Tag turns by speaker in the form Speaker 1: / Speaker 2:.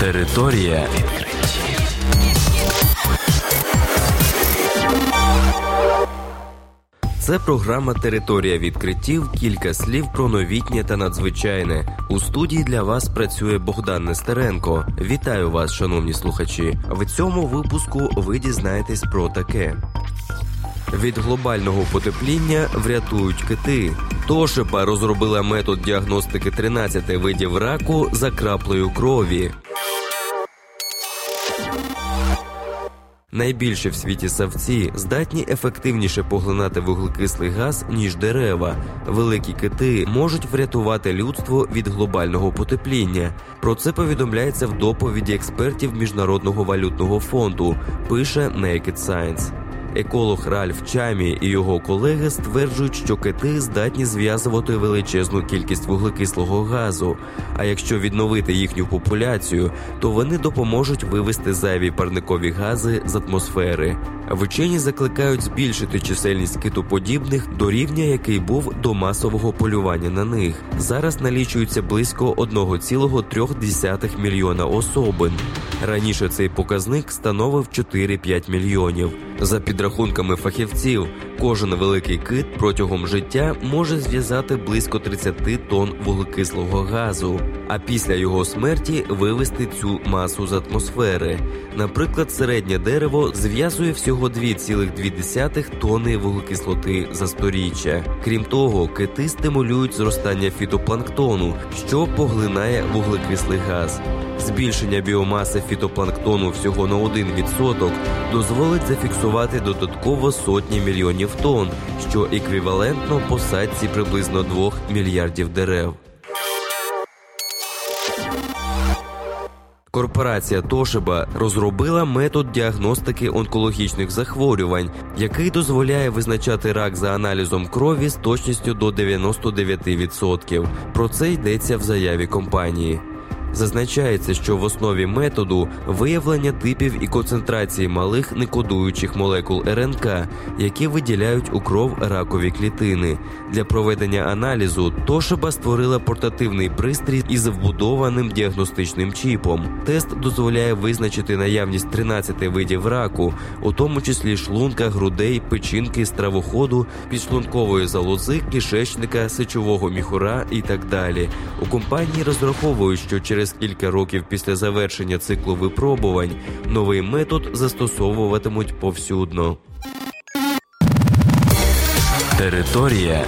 Speaker 1: Територія відкриттів. Це програма Територія відкриттів. Кілька слів про новітнє та надзвичайне. У студії для вас працює Богдан Нестеренко. Вітаю вас, шановні слухачі. В цьому випуску ви дізнаєтесь про таке. Від глобального потепління врятують кити. Тошепа розробила метод діагностики 13 видів раку за краплею крові. Найбільше в світі савці здатні ефективніше поглинати вуглекислий газ ніж дерева. Великі кити можуть врятувати людство від глобального потепління. Про це повідомляється в доповіді експертів міжнародного валютного фонду. Пише Naked Science. Еколог Ральф Чамі і його колеги стверджують, що кити здатні зв'язувати величезну кількість вуглекислого газу. А якщо відновити їхню популяцію, то вони допоможуть вивести зайві парникові гази з атмосфери. Вчені закликають збільшити чисельність китоподібних до рівня, який був до масового полювання на них. Зараз налічується близько 1,3 мільйона особин. Раніше цей показник становив 4-5 мільйонів. За підрахунками фахівців, кожен великий кит протягом життя може зв'язати близько 30 тонн вуглекислого газу, а після його смерті вивести цю масу з атмосфери. Наприклад, середнє дерево зв'язує всього 2,2 тонни вуглекислоти за сторіччя. Крім того, кити стимулюють зростання фітопланктону, що поглинає вуглекислий газ. Збільшення біомаси фітопланктону всього на 1% дозволить зафіксувати додатково сотні мільйонів тонн, що еквівалентно посадці приблизно 2 мільярдів дерев. Корпорація Тошиба розробила метод діагностики онкологічних захворювань, який дозволяє визначати рак за аналізом крові з точністю до 99%. Про це йдеться в заяві компанії. Зазначається, що в основі методу виявлення типів і концентрації малих некодуючих молекул РНК, які виділяють у кров ракові клітини. Для проведення аналізу Тошиба створила портативний пристрій із вбудованим діагностичним чіпом. Тест дозволяє визначити наявність 13 видів раку, у тому числі шлунка, грудей, печінки, стравоходу, підшлункової залози, кишечника, сечового міхура і так далі. У компанії розраховують, що через через кілька років після завершення циклу випробувань новий метод застосовуватимуть повсюдно. Територія.